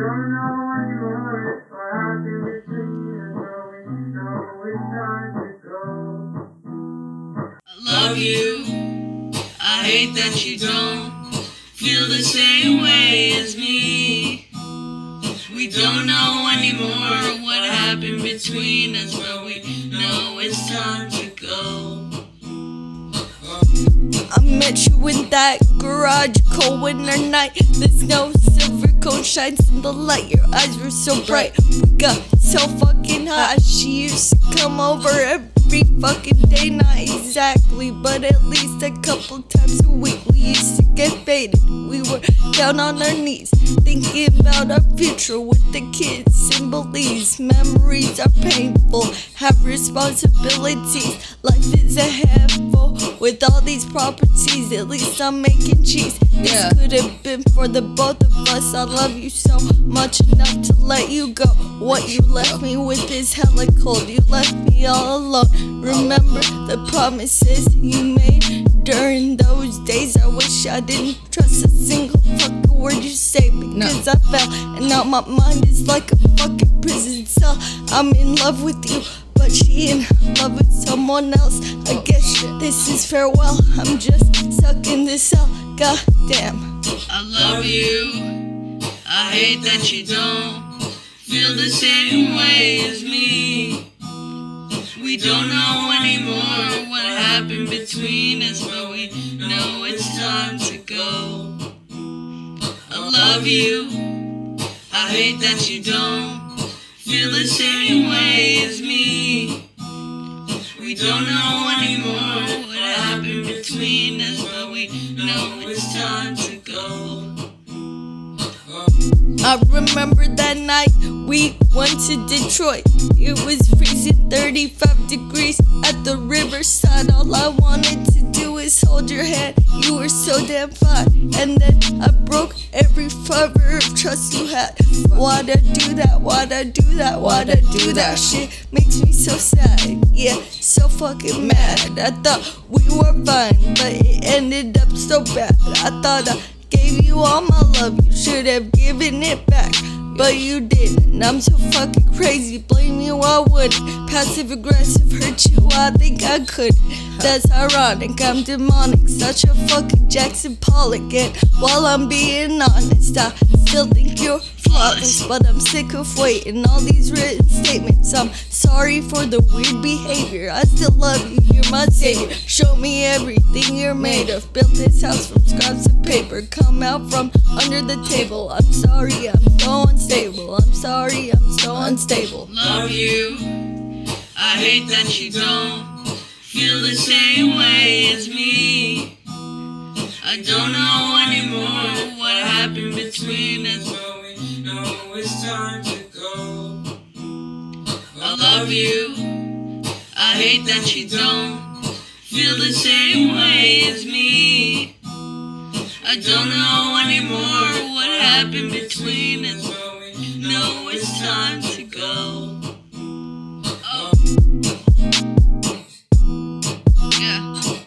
I love you. I hate that you don't feel the same way as me. We don't know anymore what happened between us, but we know it's time to go. I met you in that garage cold winter night. the no cone shines in the light. Your eyes were so bright. We got so fucking hot. She used to come over every fucking day, not exactly, but at least a couple times a week. We used to get faded. We were down on our knees, thinking about our future with the kids and beliefs. Memories are painful, have responsibilities. Life is a handful with all these properties. At least I'm making cheese. This Yeah. could have been for the both of us. I love you so much enough to let you go. What you left me with is hella cold. You left me all alone. Remember the promises you made during those days. I wish I didn't trust a single fucking word you say because I fell and now my mind is like a fucking prison cell. I'm in love with you. But she in love with someone else. I guess this is farewell. I'm just stuck in this cell. God damn. I love you. I hate that you don't feel the same way as me. We don't know anymore what happened between us, but we know it's time to go. I love you. I hate that you don't feel the same way as me. We don't know anymore what happened between us, but we know it's time to go. I remember that night we went to Detroit. It was freezing 35 degrees at the riverside. All I wanted to do is hold your hand. You were so damn fine. And then I broke every fiber of trust you had. Why'd I do that? Why'd I do that? Why'd I do that? Shit makes me so sad. Yeah, so fucking mad. I thought we were fine, but it ended up so bad. I thought I Gave you all my love, you should have given it back. But you didn't. I'm so fucking crazy. Blame you, I wouldn't. Passive aggressive hurt you, I think I could. That's ironic, I'm demonic. Such a fucking Jackson Pollock. And while I'm being honest, I still think you're flawless. But I'm sick of waiting. All these written statements. I'm sorry for the weird behavior. I still love you, you're my savior. Show me everything you're made of. Built this house from scraps of paper. Come out from under the table. I'm sorry, I'm so unstable. I'm sorry, I'm so unstable. Love you. I hate that you don't feel the same way as me. I don't time to go. I love you. I hate that you don't feel the same way as me. I don't know anymore what happened between us. No, it's time to go. Oh. Yeah.